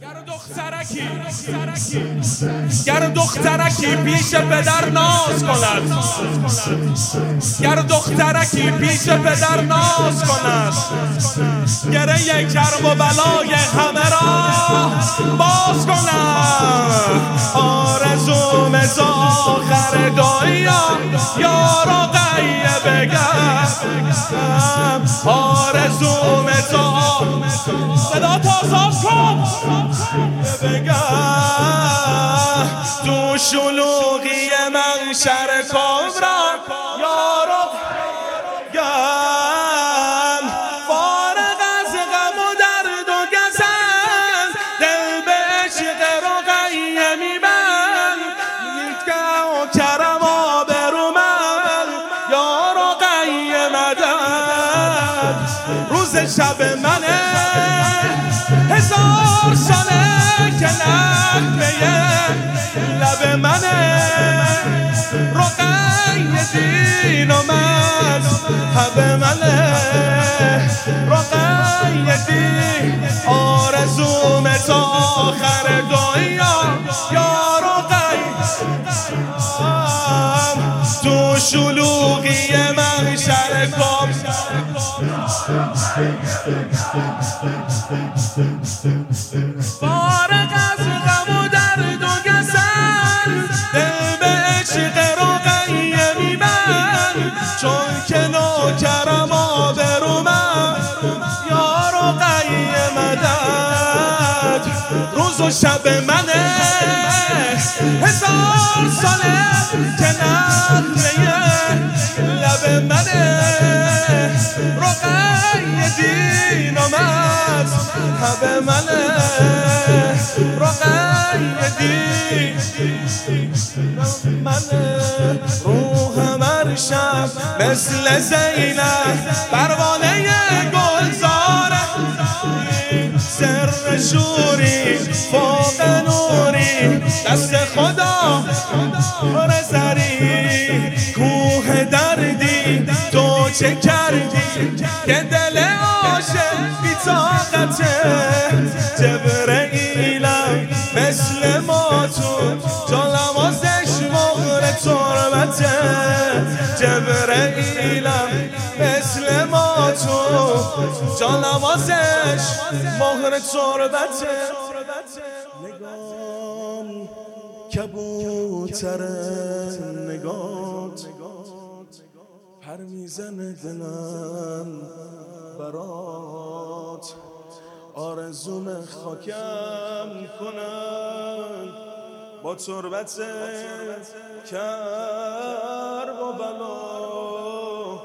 گر دخترکی دخترکی پیش پدر ناز کند. گر دخترکی پیش پدر ناز کند. گره کرم و بلای همه را باز کند. آرزوم تا آخر دنیا یارو قیه بگم. آرزوم تا صدا شلوغی من شر کبرا یارو گم. فارغ از غم و درد و گزن دل به عشق رقیه میبن که و کرم آبرو من یا رقیه مدن روز شب منه. هزار ساله منه رقی دین و من حب منه رقی دین آرزوم تا آخر دنیا یا رقی تو شلوغی محشر کم فارغ از غم و درد و روز و شب منه. هزار ساله که نقمه لب منه. رقیه دین و مذهب منه. رقیه دین منه. روحم هر شب مثل زینب پروانه پر زری کوه دردی تو چه کردی؟ که دل عاشق بی طاقته جبرئیلم مثل ما تو جالمازش مغر تربته. جبرئیلم مثل ما تو جانمازش مهر تربته. نگام کبوتر نگات پر می‌زنه دلم برات. آرزوم خاکم کنن با تربت کر و بلا.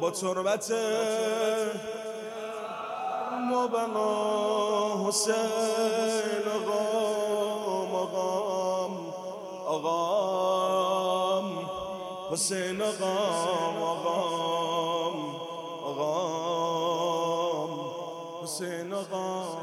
با تربت و بلا حسین. آقام حسین آقام آقام آقام حسین آقام